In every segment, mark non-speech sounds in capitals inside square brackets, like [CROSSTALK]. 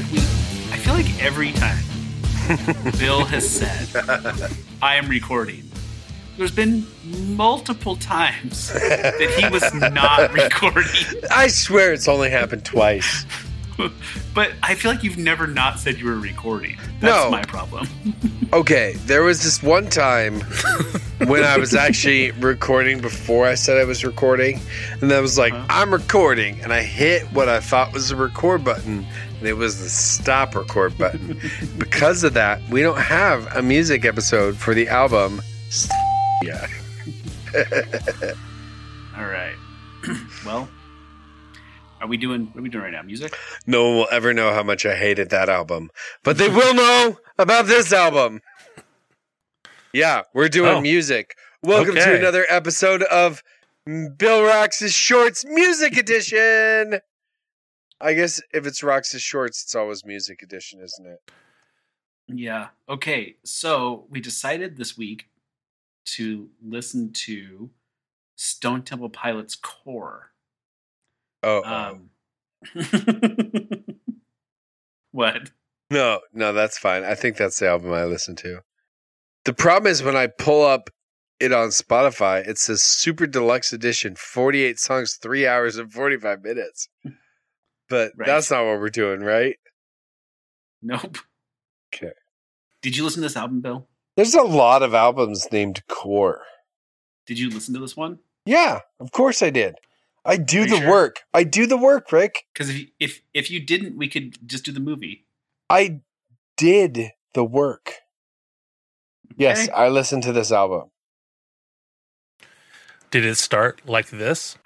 like we. I feel like every time [LAUGHS] Bill has said, "I am recording," there's been multiple times that he was not [LAUGHS] recording. I swear it's only happened twice. [LAUGHS] but I feel like you've never not said you were recording. That's No. my problem. Okay, there was this one time when I was actually recording before I said I was recording, and I was like, Uh-huh. I'm recording, and I hit what I thought was the record button, it was the stop record button. [LAUGHS] because of that, we don't have a music episode for the album. Yeah. [LAUGHS] All right. [CLEARS THROAT] well, are we doing? What are we doing right now? Music? No one will ever know how much I hated that album, but they will know about this album. Yeah, we're doing Oh. music. Welcome to another episode of Bill Rocks' Shorts Music Edition. I guess if it's Rocks' Shorts, it's always Music Edition, isn't it? Yeah. Okay. So we decided this week to listen to Stone Temple Pilots Core. Oh, Um, [LAUGHS] what? no, no, that's fine. I think that's the album I listen to. The problem is when I pull up it on Spotify, it says Super Deluxe Edition, 48 songs, 3 hours and 45 minutes. But Right. that's not what we're doing, right? Nope. Okay. Did you listen to this album, Bill? There's a lot of albums named Core. Did you listen to this one? Yeah, of course I did. I do the sure? work. I do the work, Rick. Because if, if if you didn't, we could just do the movie. I did the work. Yes, I listened to this album. Did it start like this?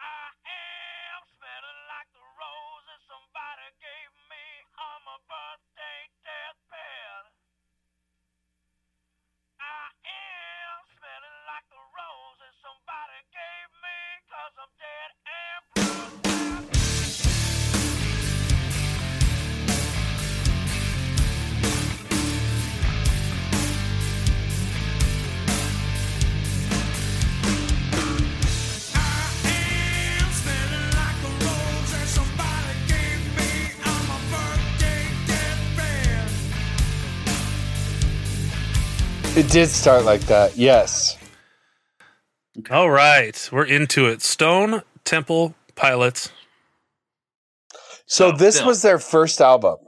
It did start like that. Yes. All right, we're into it. Stone Temple Pilots. So Oh, this Bill. was their first album.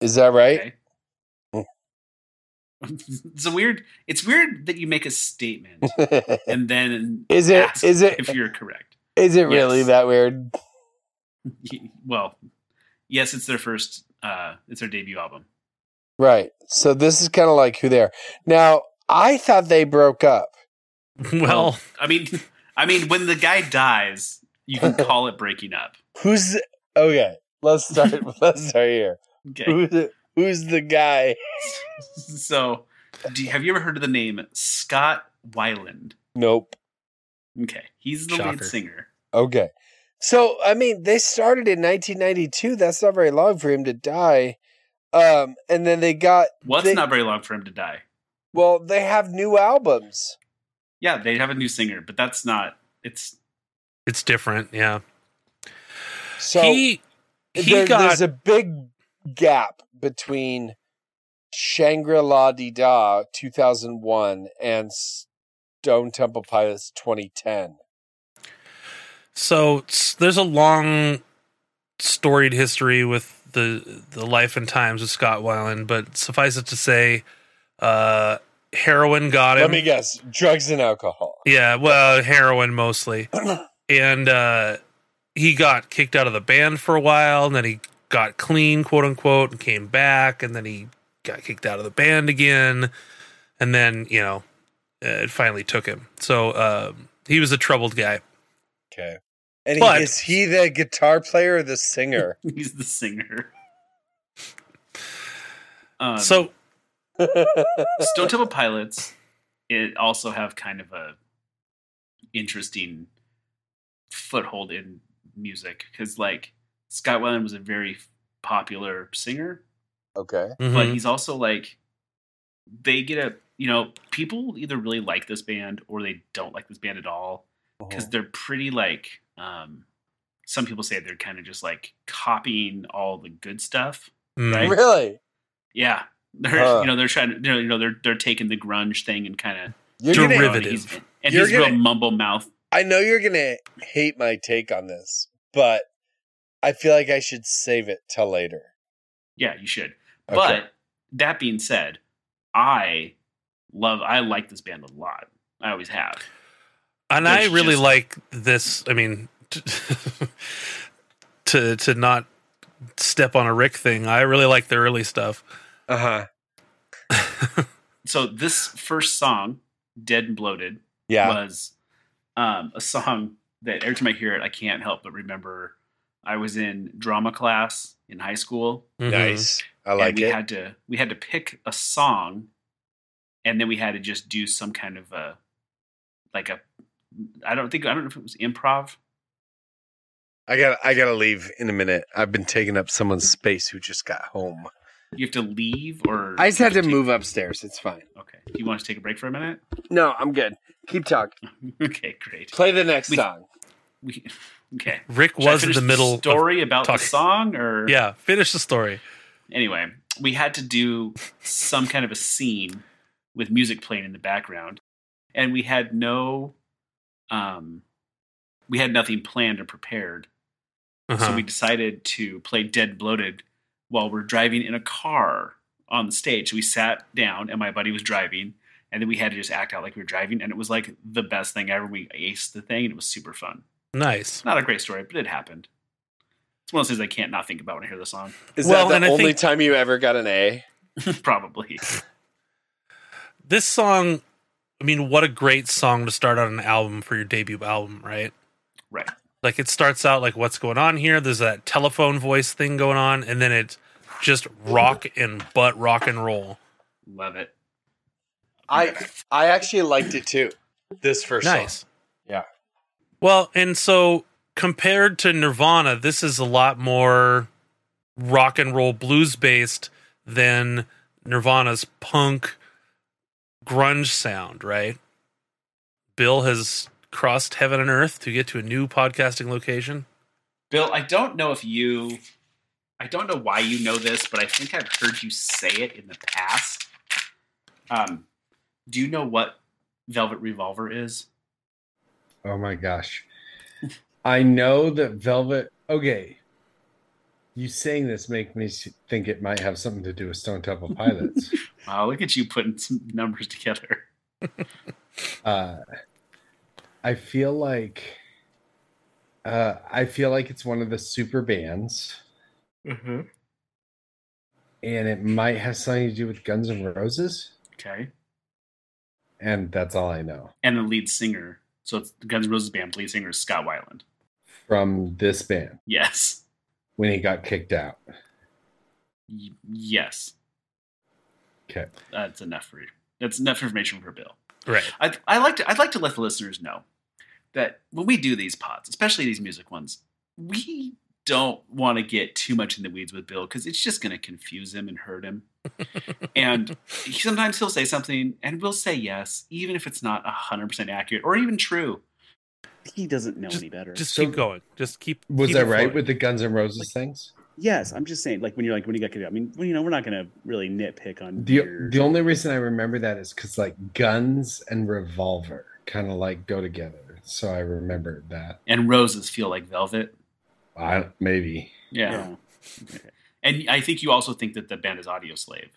Is that right? Okay. it's a weird. It's weird that you make a statement [LAUGHS] and then Is it- ask is it- if you're correct? Is it really that weird? [LAUGHS] Well, yes, it's their first. uh It's their debut album. Right. So this is kind of like who they are. Now, I thought they broke up. [LAUGHS] Well, I mean, I mean, when the guy dies, you can [LAUGHS] call it breaking up. Who's okay? Let's start. [LAUGHS] let's start here. Okay. Who's who's the guy? So, do you, have you ever heard of the name Scott Weiland? Nope. Okay, he's the lead singer. Okay. So I mean, they started in 1992. That's not very long for him to die. Um, and then they got Well, it's they, not very long for him to die. well. They have new albums. Yeah, they have a new singer, but that's not. It's it's different. Yeah. So he he there- got there's a big gap between Shangri La Dee Da 2001 and Stone Temple Pilots 2010. so there's a long storied history with the the life and times of Scott Weiland, but suffice it to say, uh, heroin got him. Let me guess, drugs and alcohol. Yeah, well, heroin mostly. [CLEARS THROAT] and uh, he got kicked out of the band for a while, and then he got clean, quote unquote, and came back, and then he got kicked out of the band again, and then you know, uh, it finally took him. So um, he was a troubled guy. Okay. And he, But- is he the guitar player or the singer? [LAUGHS] he's the singer. [LAUGHS] Um, so [LAUGHS] Stone Temple Pilots, it also have kind of a interesting foothold in music because, like, Scott Weiland was a very popular singer, okay. but mhm. he's also like they get a you know people either really like this band or they don't like this band at all because they're pretty like um some people say they're kind of just like copying all the good stuff. Mm. Right? Really? Yeah, they're Huh. you know they're trying to you know they're they're taking the grunge thing and kind of You're Derivative. gonna, and he's, and he's real gonna- mumble mouth. I know you're gonna hate my take on this, but I feel like I should save it till later. Yeah, you should. Okay. But that being said, I love I like this band a lot. I always have. And I really just- like this. I mean, [LAUGHS] to to not step on a Rick thing. I really like the early stuff. uh huh. [LAUGHS] So this first song, "Dead and Bloated," Yeah. was um, a song that every time I hear it, I can't help but remember. I was in drama class in high school, Mhm. Nice. I and like we it. had to we had to pick a song, and then we had to just do some kind of a like a I don't think I don't know if it was improv. I got. I gotta leave in a minute. I've been taking up someone's mm-hmm. space who just got home. You have to leave, or I just had to take- move upstairs. It's fine. Okay. Do you want us to take a break for a minute? No, I'm good. Keep talking. [LAUGHS] okay, great. Play the next We- song. We, [LAUGHS] okay. Rick Should was in the middle. of- story about the song, or yeah, finish the story. Anyway, we had to do some kind of a scene with music playing in the background, and we had no, um, we had nothing planned or prepared. So Uh-huh. we decided to play Dead Bloated while we're driving in a car on the stage. We sat down and my buddy was driving and then we had to just act out like we were driving and it was like the best thing ever. We aced the thing and it was super fun. nice. Not a great story, but it happened. It's one of those things I can't not think about when I hear the song. Is Well, that and the only think- time you ever got an A? [LAUGHS] [LAUGHS] Probably. This song. I mean, what a great song to start on an album for your debut album, right? Right. Like it starts out like what's going on here. There's that telephone voice thing going on, and then it's just rock and butt rock and roll. Love it. I I actually liked it too. This first nice. song. Yeah. Well, and so compared to Nirvana, this is a lot more rock and roll blues based than Nirvana's punk grunge sound, right? Bill has crossed heaven and earth to get to a new podcasting location. Bill, I don't know if you, I don't know why you know this, but I think I've heard you say it in the past. Um, do you know what Velvet Revolver is? Oh my gosh. [LAUGHS] I know that Velvet. Okay. You saying this make me think it might have something to do with Stone Temple Pilots. [LAUGHS] Wow, look at you putting some numbers together. [LAUGHS] uh, I feel like. Uh, I feel like it's one of the super bands, Mm-hmm. and it might have something to do with Guns N' Roses, Okay, and that's all I know and the lead singer. So it's the Guns N' Roses band. Lead singer is Scott Weiland. from this band Yes, when he got kicked out. Y- yes, Okay. that's enough for you. That's enough information for Bill. Right. I I like to I'd like to let the listeners know that when we do these pods, especially these music ones, we don't want to get too much in the weeds with Bill because it's just going to confuse him and hurt him. [LAUGHS] and he, sometimes he'll say something and we'll say yes, even if it's not hundred percent accurate or even true. He doesn't know Just- any better. Just So- keep going. Just keep. Was keep I it right flowing. with the Guns N' Roses things? yes, I'm just saying. Like when you're like when you got kicked. I mean, well, you know, we're not gonna really nitpick on The your- the only reason I remember that is because like guns and revolver kind of like go together, so I remembered that. And roses feel like velvet. I maybe Yeah. And I think you also think that the band is Audioslave.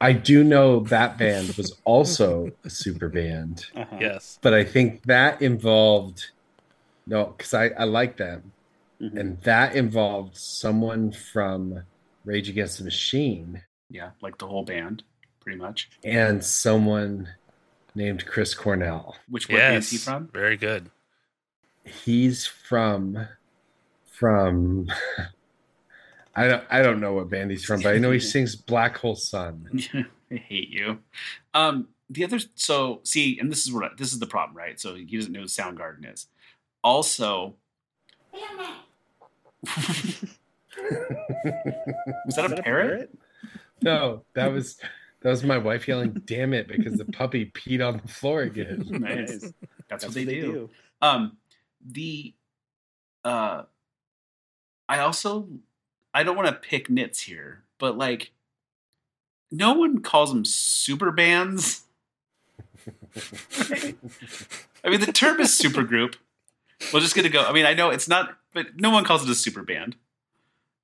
I do know that band was also a super band, Uh-huh. Yes. but I think that involved no, because I I like them, Mhm. and that involved someone from Rage Against the Machine Yeah, like the whole band, pretty much. and someone named Chris Cornell. Which what band is he from? Very good. He's from from [LAUGHS] I don't I don't know what band he's from, but I know he [LAUGHS] sings Black Hole Sun. [LAUGHS] I hate you. Um, the other, so see, and this is what this is the problem, right? So he doesn't know who Soundgarden is. Also, was [LAUGHS] that Is a parrot? No, that was that was my wife yelling "damn it" because the puppy peed on the floor again. Nice. Nice. That's, That's what they, do. Um, the uh, I also I don't want to pick nits here, but like, no one calls them super bands. I mean, the term is supergroup. We're just gonna go. I mean, I know it's not, but no one calls it a super band.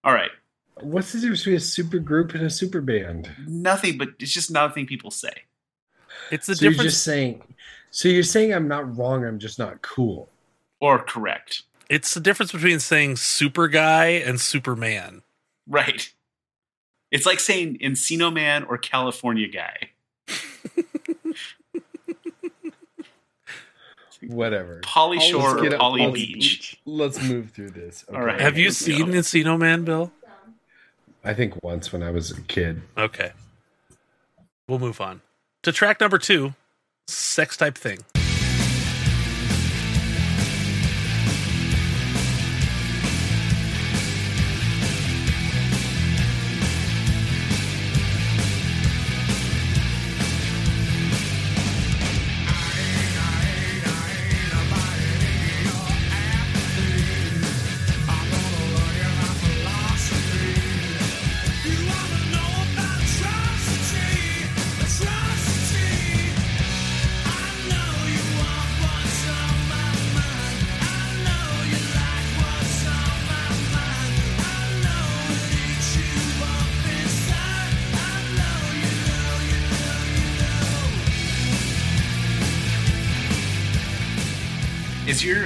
All right, What's the difference between a super group and a super band? nothing, but it's just not a thing people say. It's the so you're just saying. So you're saying I'm not wrong. I'm just not cool. Or correct. It's the difference between saying super guy and Superman. Right. It's like saying Encino Man or California Guy. [LAUGHS] Whatever. Pauly Let's Shore or it- Pauly let's- Beach. Let's move through this. All right. Have you let's seen go. Encino Man, Bill? I think once when I was a kid. Okay. We'll move on to track number two sex type thing.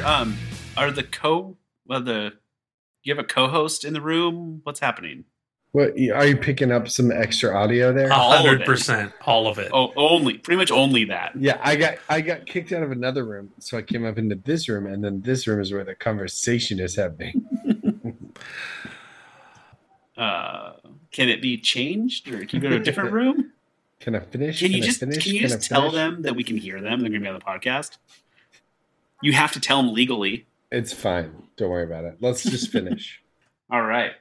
Um are the co well the you have a co-host in the room? What's happening? What are you picking up some extra audio there? All of it. hundred percent, all of it. Oh, only pretty much only that. Yeah, I got I got kicked out of another room, so I came up into this room, and then this room is where the conversation is happening. [LAUGHS] Uh, can it be changed, or can you go to a different room? [LAUGHS] Can I finish? Can you I just finish? can you Can just tell finish? them that we can hear them? They're going to be on the podcast. You have to tell them legally. It's fine. Don't worry about it. Let's just [LAUGHS] finish. All right,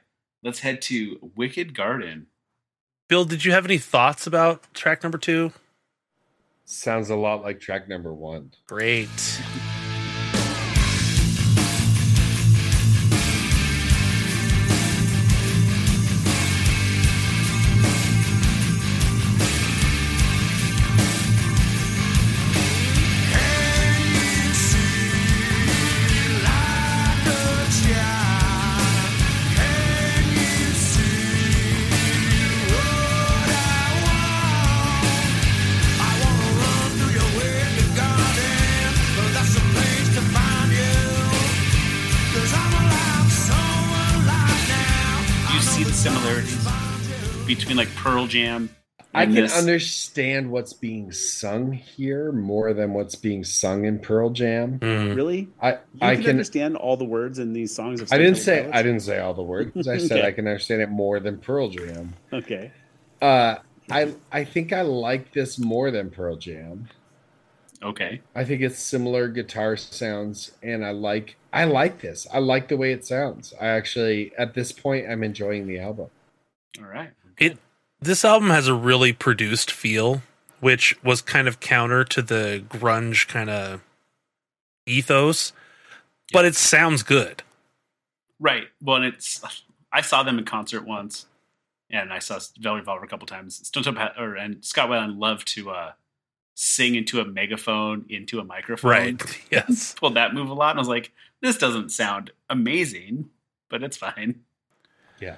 let's head to Wicked Garden. Bill, did you have any thoughts about track number two? Sounds a lot like track number one. Great. [LAUGHS] Pearl Jam? I can this? understand what's being sung here more than what's being sung in Pearl Jam. Mm. Really? I You I can, can. understand all the words in these songs. Of I didn't say Temple I didn't say all the words. I said [LAUGHS] Okay. I can understand it more than Pearl Jam. Okay. Uh, I I think I like this more than Pearl Jam. Okay, I think it's similar guitar sounds, and I like I like this. I like the way it sounds. I actually at this point I'm enjoying the album. all right. It this album has a really produced feel, which was kind of counter to the grunge kind of ethos, but it sounds good. Right. Well, and it's I saw them in concert once, and I saw Velvet Revolver a couple times. Stone Temple or and Scott Weiland loved to uh, sing into a megaphone into a microphone. Right. [LAUGHS] [LAUGHS] Yes. Pulled that move a lot, and I was like, this doesn't sound amazing, but it's fine. Yeah.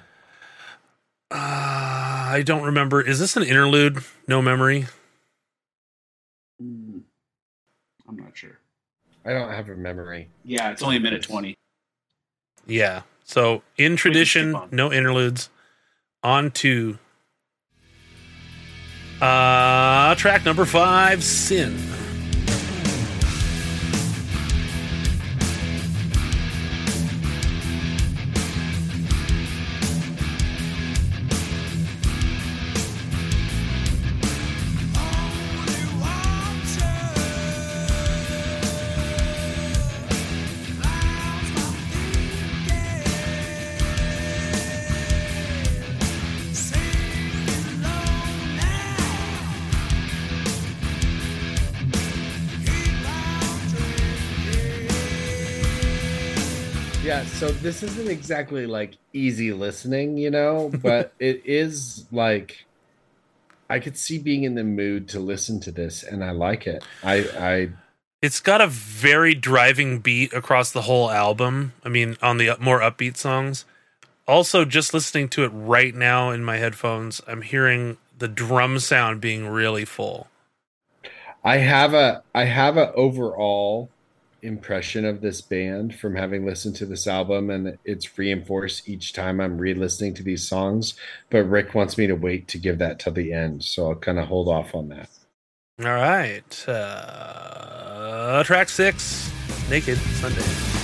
Uh, I don't remember. Is this an interlude? No memory. Mm, I'm not sure. I don't have a memory. Yeah, it's only a minute twenty. Yeah. So in tradition, no interludes. On to uh track number five, Sin. So this isn't exactly like easy listening, you know, but [LAUGHS] it is like I could see being in the mood to listen to this and I like it. I I It's got a very driving beat across the whole album. I mean, on the uh, more upbeat songs. Also, just listening to it right now in my headphones, I'm hearing the drum sound being really full. I have a I have a overall impression of this band from having listened to this album and it's reinforced each time I'm re-listening to these songs but Rick wants me to wait to give that till the end so I'll kind of hold off on that. All right. Uh, track six Naked Sunday.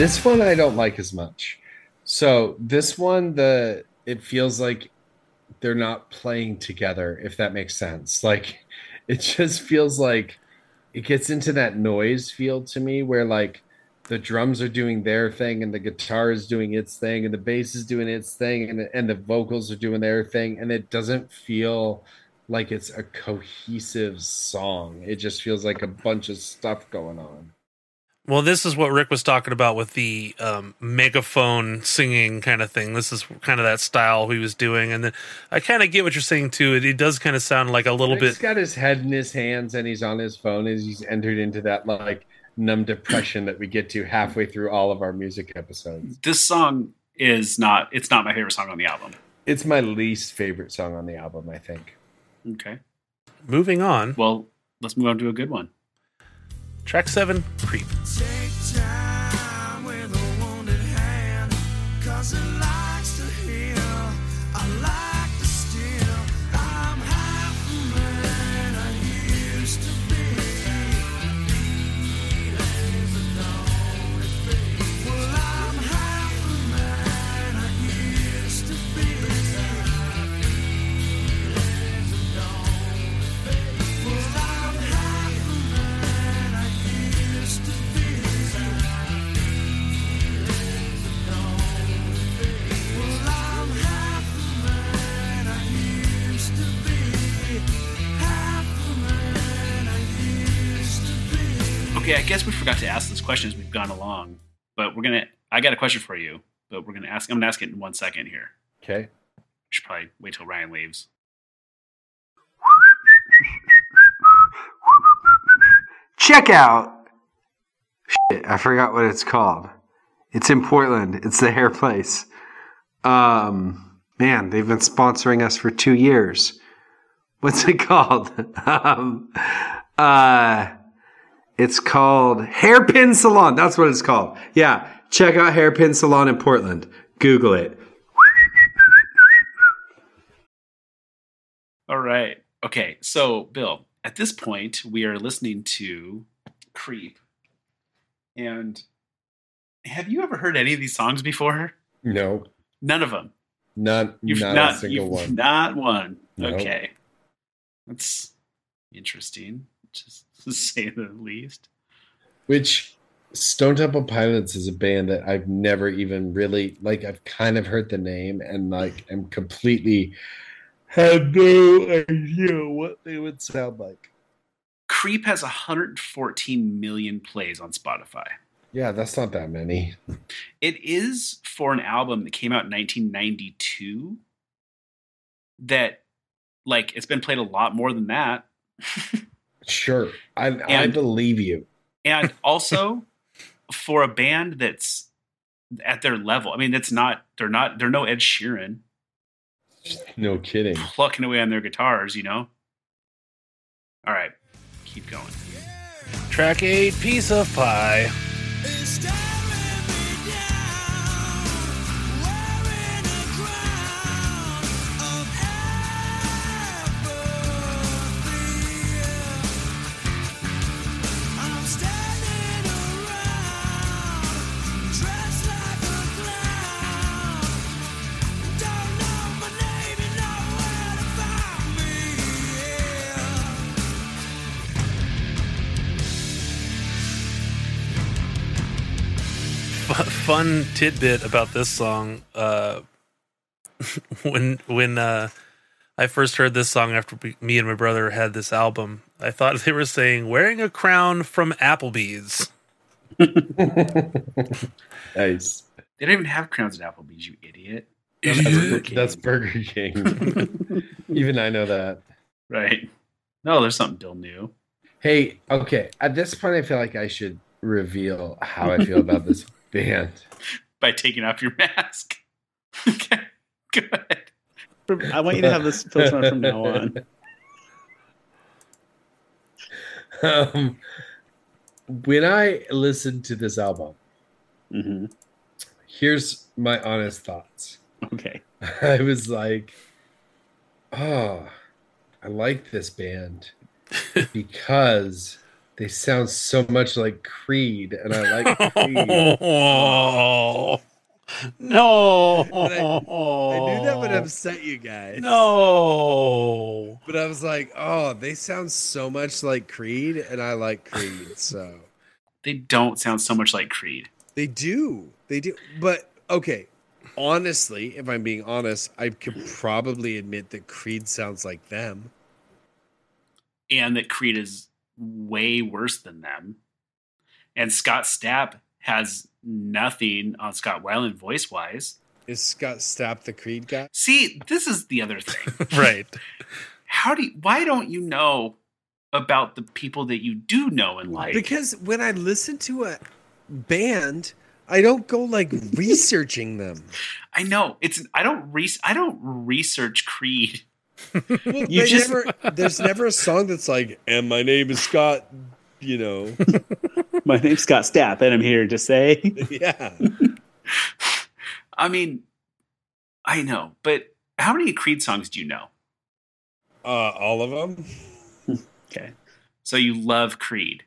This one I don't like as much. So this one, the it feels like they're not playing together, if that makes sense. Like [LAUGHS] it just feels like it gets into that noise field to me where like the drums are doing their thing and the guitar is doing its thing and the bass is doing its thing and the, and the vocals are doing their thing and it doesn't feel like it's a cohesive song. It just feels like a bunch of stuff going on. Well, this is what Rick was talking about with the um, megaphone singing kind of thing. This is kind of that style he was doing, and then I kind of get what you're saying too. It, it does kind of sound like a little Rick's bit. He's got his head in his hands and he's on his phone as he's entered into that like numb depression that we get to halfway through all of our music episodes. This song is not. It's not my favorite song on the album. It's my least favorite song on the album, I think. Okay. Moving on, Well, let's move on to a good one. track seven, Creep. Forgot to ask this question as we've gone along, but we're gonna. I got a question for you, but we're gonna ask. I'm gonna ask it in one second here. Okay. We should probably wait till Ryan leaves. Check out. Shit, I forgot what it's called. It's in Portland. It's the hair place. Um, man, they've been sponsoring us for two years. What's it [LAUGHS] called? um, uh, it's called Hairpin Salon. That's what it's called. Yeah, check out Hairpin Salon in Portland. Google it. All right. Okay. So, Bill, at this point, we are listening to Creep. And have you ever heard any of these songs before? No, None of them. not You've not, not, a single you've one. Not one. Nope. Okay. That's interesting, just [LAUGHS] to say the least. Which Stone Temple Pilots is a band that I've never even really like. I've kind of heard the name and like am completely had no idea what they would sound like. Creep has 114 million plays on Spotify. Yeah, that's not that many. It is for an album that came out in 1992 that like it's been played a lot more than that. [LAUGHS] Sure, I I believe you. and [LAUGHS] also for a band that's at their level. I mean, that's not they're not they're no Ed Sheeran No kidding. plucking away on their guitars, you know. All right, keep going. Track eight, Piece of Pie. Fun tidbit about this song uh [LAUGHS] when when uh i first heard this song after we, me and my brother had this album i thought they were saying wearing a crown from applebee's [LAUGHS] Nice. They don't even have crowns at Applebee's, you idiot. That's, that's Burger King. [LAUGHS] Even I know that. Right. No, there's something still new. Hey, okay. At this point, I feel like I should reveal how I feel about this band. [LAUGHS] By taking off your mask. [LAUGHS] okay. Good. From- I want you to have this filter on from now on. [LAUGHS] Um, when I listened to this album, hmm here's my honest thoughts. Okay. I was like, oh, I like this band because they sound so much like Creed, and I like [LAUGHS] Creed. oh, no I knew that would upset you guys. no But I was like, oh, they sound so much like Creed, and I like Creed, so They don't sound so much like Creed. they do, they do. But okay, honestly, if I'm being honest, I could probably admit that Creed sounds like them. and that Creed is way worse than them. And Scott Stapp has nothing on Scott Weiland voice wise. Is Scott Stapp the Creed guy? See, this is the other thing. [LAUGHS] right How do you, why don't you know about the people that you do know and like? Because when I listen to a band, I don't go like researching them. I know it's I don't re- I don't research Creed. [LAUGHS] Well, You just- never, there's never a song that's like, and my name is Scott, you know. [LAUGHS] My name's Scott Stapp, and I'm here to say [LAUGHS] yeah. I mean, I know, but how many Creed songs do you know? Uh, all of them. okay. So you love Creed.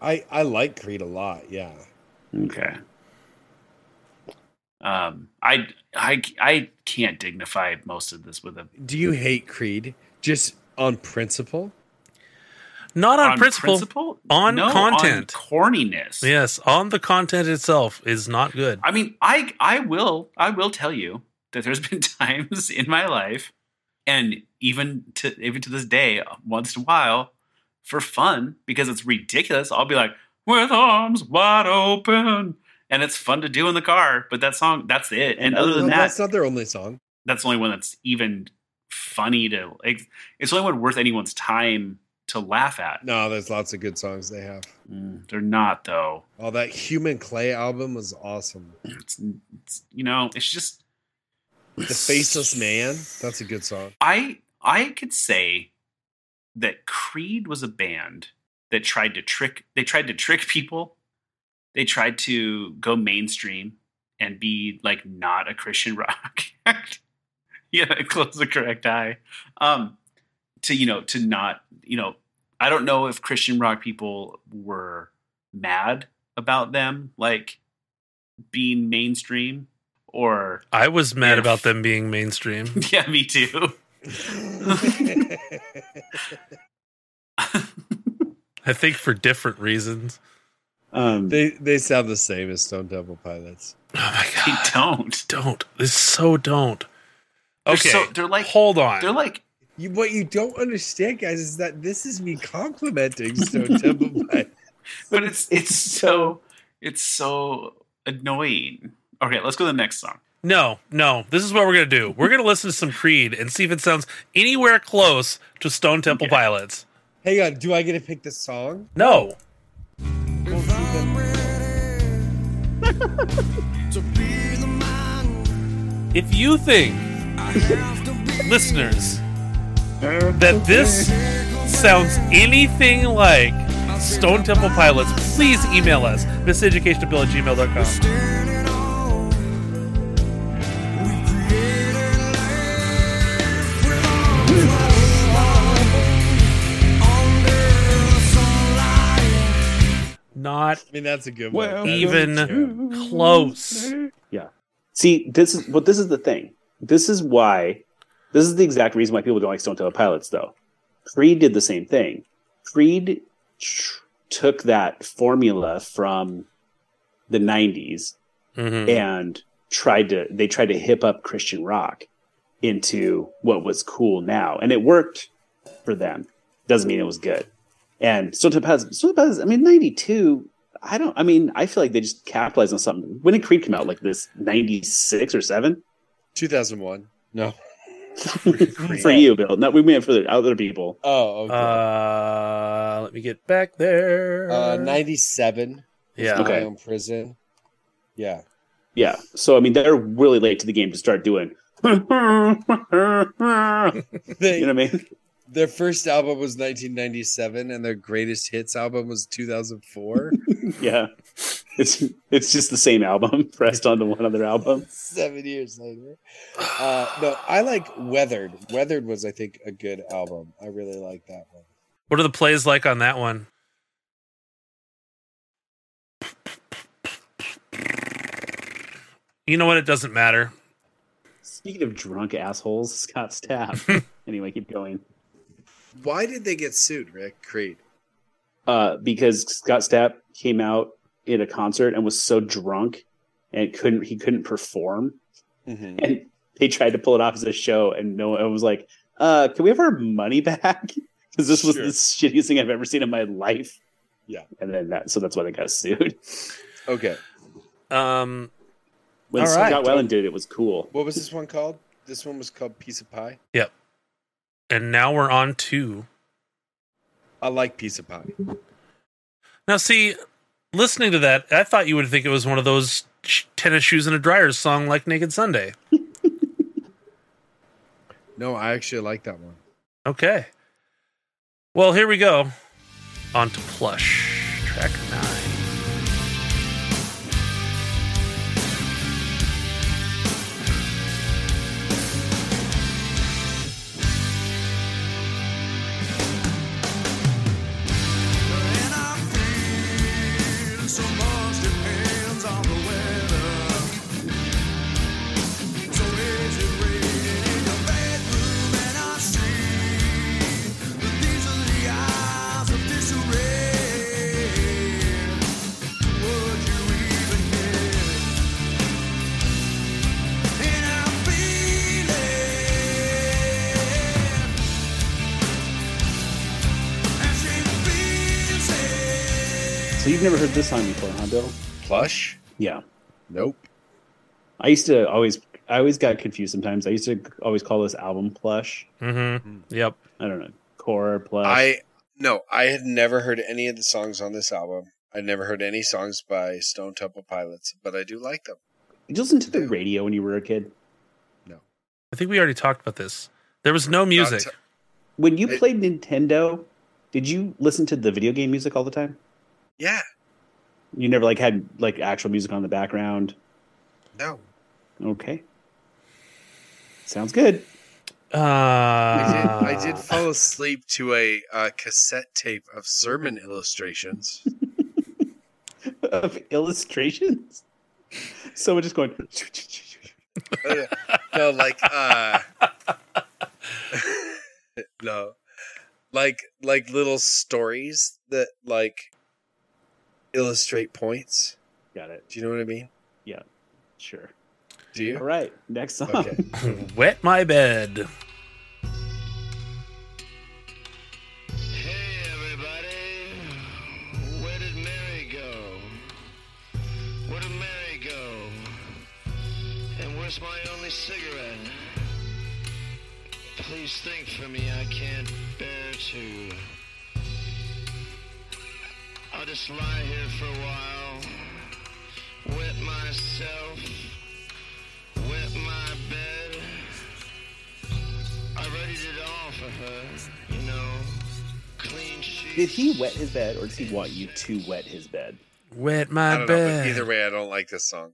I, I like Creed a lot. Yeah. Okay. Um, I I I can't dignify most of this with a Do you hate Creed just on principle? not on, principle. on No, content. corniness. yes on the content itself is not good I mean, I I will I will tell you that there's [LAUGHS] been times in my life, and even to even to this day, once in a while, for fun because it's ridiculous. I'll be like, "With arms wide open," and it's fun to do in the car. But that song, that's it. And other than No, that, that's not their only song. that's the only one that's even funny to. Like, it's the only one worth anyone's time to laugh at. No, there's lots of good songs they have. Mm, they're not though. Oh, that Human Clay album was awesome. It's, it's you know, it's just The Faceless Man, that's a good song. I I could say that Creed was a band that tried to trick they tried to trick people. They tried to go mainstream and be like not a Christian [LAUGHS] rock. act. [LAUGHS] yeah, close the correct eye. Um to you know, to not, you know, I don't know if Christian rock people were mad about them like being mainstream or i was mad If- about them being mainstream [LAUGHS] yeah, me too. i think for different reasons Um, they they sound the same as Stone Temple Pilots. oh my god! They god don't. don't this so don't They're okay so- they're like- hold on They're like You, what you don't understand, guys, is that this is me complimenting Stone Temple [LAUGHS] Pilots. but it's it's so it's so annoying. Okay, let's go to the next song. No, no. This is what we're gonna do. We're gonna listen to some Creed and see if it sounds anywhere close to Stone Temple Okay. Pilots. Hang on, do I get to pick the song? No. If you think, listeners, that this sounds anything like Stone Temple Pilots, please email us, miseducationbill at gmail.com. Not I mean, that's a good one. That is even close. Yeah. See, this is but this is the thing. This is why this is the exact reason why people don't like Stone Temple Pilots though. Creed did the same thing. Creed tr- took that formula from the 90s Mhm. and tried to they tried to hip up Christian rock into what was cool now. And it worked for them. Doesn't mean it was good. And Stone Temple Pilots, Stone Temple Pilots, I mean 92 I don't. I mean, I feel like they just capitalized on something. When did Creed come out? Like this ninety six or seven 2001. No. [LAUGHS] for you, Bill. No, we meant for the other people. Oh, okay. Uh, let me get back there. Uh, 97. yeah. Okay. My Own Prison. Yeah. Yeah. So I mean, they're really late to the game to start doing. [LAUGHS] you know what I mean? Their first album was 1997, and their greatest hits album was 2004. [LAUGHS] Yeah. It's it's just the same album [LAUGHS] pressed onto one other album. Seven years later. Uh, no, I like Weathered. Weathered was, I think, a good album. I really like that one. What are the plays like on that one? You know what? It doesn't matter. Speaking of drunk assholes, Scott Stapp. [LAUGHS] anyway, keep going. Why did they get sued, Rick? Creed. Uh, because Scott Stapp came out in a concert and was so drunk and couldn't he couldn't perform Mhm. and they tried to pull it off as a show and no one was like uh can we have our money back [LAUGHS] because this was Sure. the shittiest thing i've ever seen in my life Yeah. and then that so that's why they got sued Okay. Um, when All right. scott weiland did it it was cool What was this one called? This one was called Piece of Pie. And now we're on to I like Piece of Pie. now. See, listening to that, I thought you would think it was one of those sh- tennis shoes and a dryer song like Naked Sunday. [LAUGHS] No, I actually like that one. Okay. Well, here we go. On to Plush, track nine. Song bill Plush? yeah Nope. i used to always i always got confused sometimes i used to always call this album plush Mm-hmm. Yep. i don't know core plush I no, I had never heard any of the songs on this album. I never heard any songs by Stone Temple Pilots, but I do like them. did you listen to the radio when you were a kid No. I think we already talked about this. There was no music. t- when you It- played nintendo did you listen to the video game music all the time Yeah, You never like had like actual music on the background. no, Okay. Sounds good. Uh, I did. I did fall asleep to a uh, cassette tape of sermon illustrations. [LAUGHS] of illustrations. Someone just going. [LAUGHS] no, like uh, [LAUGHS] no, like like little stories that like illustrate points. Got it. Do you know what I mean? Yeah, sure. Do you? All right. Next song. Okay. [LAUGHS] Wet my bed. Hey everybody, where did Mary go? Where did Mary go? And where's my only cigarette? Please think for me, I can't bear to. I'll just lie here for a while, wet myself, wet my bed. I readied it all for her, you know. Clean sheets. Did he wet his bed, or does he want you to wet his bed? Wet I my don't know, bed. but either way, I don't like this song.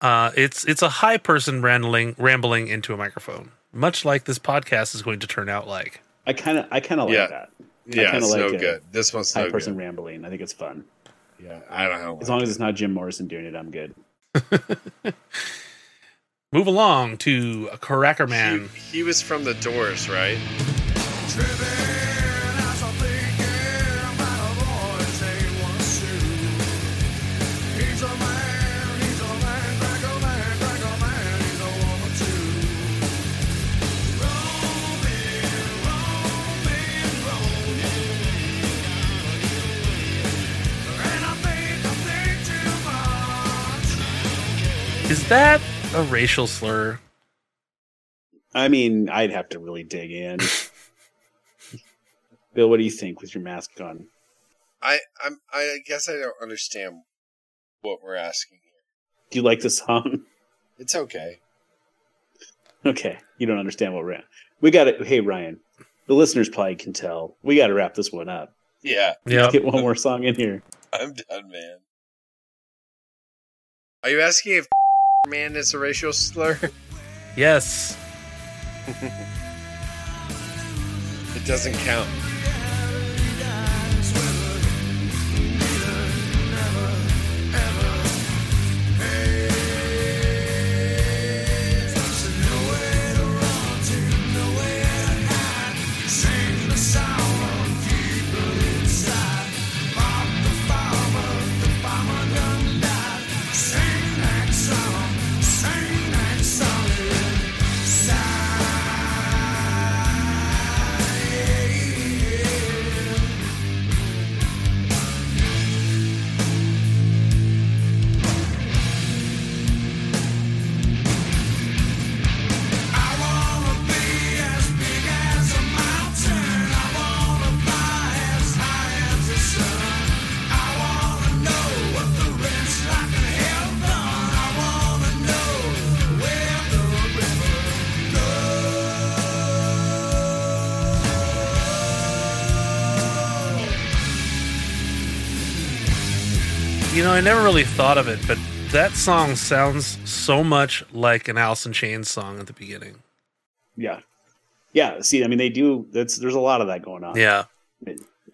Uh, it's it's a high person rambling rambling into a microphone, much like this podcast is going to turn out like. I kind of, I kind of like Yeah. that. Yeah, kinda it's no like it. good. This one's High no person good. rambling. I think it's fun. Yeah, I don't know. As long as it's not Jim Morrison doing it, I'm good. [LAUGHS] Move along to Crackerman. He, he was from the Doors, right? Is that a racial slur? I mean, I'd have to really dig in. [LAUGHS] Bill, what do you think with your mask on? I I'm I guess I don't understand what we're asking here. Do you like the song? It's okay. Okay, you don't understand what we're at. We got it. Hey, Ryan, the listeners probably can tell. We got to wrap this one up. Yeah, Yeah. Get one more song in here. [LAUGHS] I'm done, man. Are you asking if man is a racial slur? Yes. It doesn't count. Know, I never really thought of it, but that song sounds so much like an Alice in Chains song at the beginning. Yeah, yeah. See, I mean, they do. That's there's a lot of that going on. Yeah.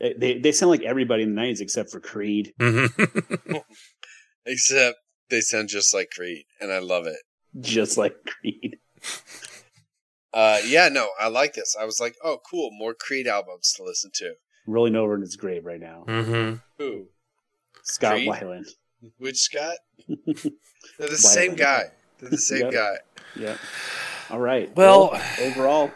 they they sound like everybody in the '90s except for Creed. hmm [LAUGHS] Except they sound just like Creed, and I love it. just like Creed. [LAUGHS] Uh, yeah, no, I like this. I was like, oh, cool, more Creed albums to listen to. Rolling over in his grave right now. hmm Who? Scott Creed? Weiland. Which Scott? [LAUGHS] They're the same guy. They're the same Yep. guy. Yeah. All right. Well- overall,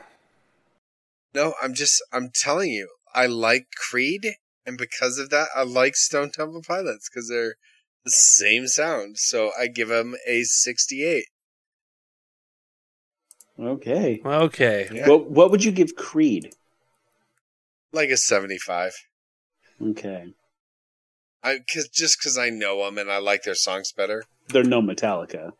No, I'm just, I'm telling you, I like Creed, and because of that, I like Stone Temple Pilots because they're the same sound. So I give them a 68. okay. Okay. Yeah. What what would you give Creed? Like a 75. Okay. I cause, just because I know them and I like their songs better. They're no Metallica.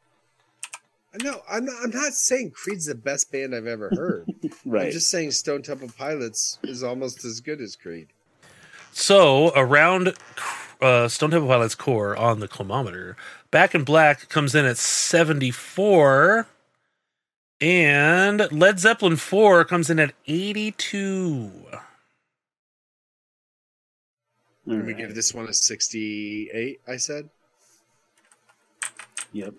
No, I'm not, I'm not saying Creed's the best band I've ever heard. [LAUGHS] Right. I'm just saying Stone Temple Pilots is almost as good as Creed. So around uh, Stone Temple Pilots core on the climometer, Back in Black comes in at 74. And Led Zeppelin 4 comes in at 82. All Let me give this one a 68, I said. Yep.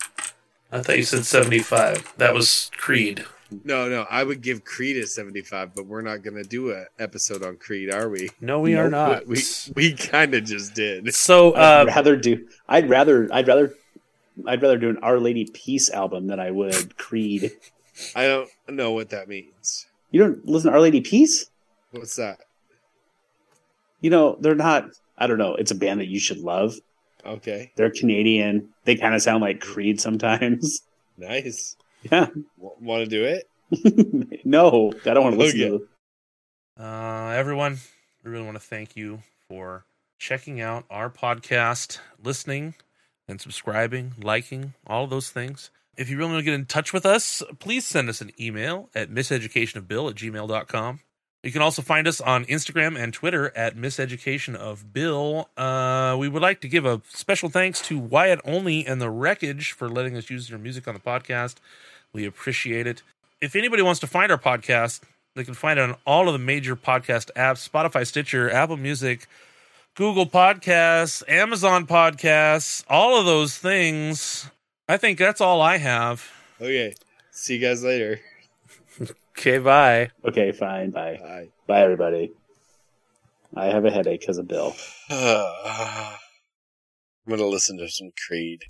I thought you said 75. That was Creed. No, no, I would give Creed a 75, but we're not going to do an episode on Creed, are we? No, we are not. We we kind of just did. so, I'd uh, rather do. I'd rather. I'd rather. I'd rather do an Our Lady Peace album than I would Creed. I don't know what that means. You don't listen to Our Lady Peace? What's that? You know they're not. I don't know. It's a band that you should love. Okay, They're Canadian. They kind of sound like Creed sometimes. [LAUGHS] nice. Yeah. Want to do it? [LAUGHS] no, I don't want to listen Okay. to. Uh, everyone, we really want to thank you for checking out our podcast, listening, and subscribing, liking, all of those things. If you really want to get in touch with us, please send us an email at miseducationofbill at gmail.com. You can also find us on Instagram and Twitter at Miseducation of Bill. Uh, we would like to give a special thanks to Wyatt Olney and the Wreckage for letting us use their music on the podcast. We appreciate it. If anybody wants to find our podcast, they can find it on all of the major podcast apps Spotify, Stitcher, Apple Music, Google Podcasts, Amazon Podcasts, all of those things. I think that's all I have. Okay. See you guys later. [LAUGHS] Okay, bye. Okay, fine. Bye. Bye. Bye, everybody. I have a headache because of Bill. [SIGHS] I'm gonna listen to some Creed.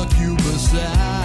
Little succubus, I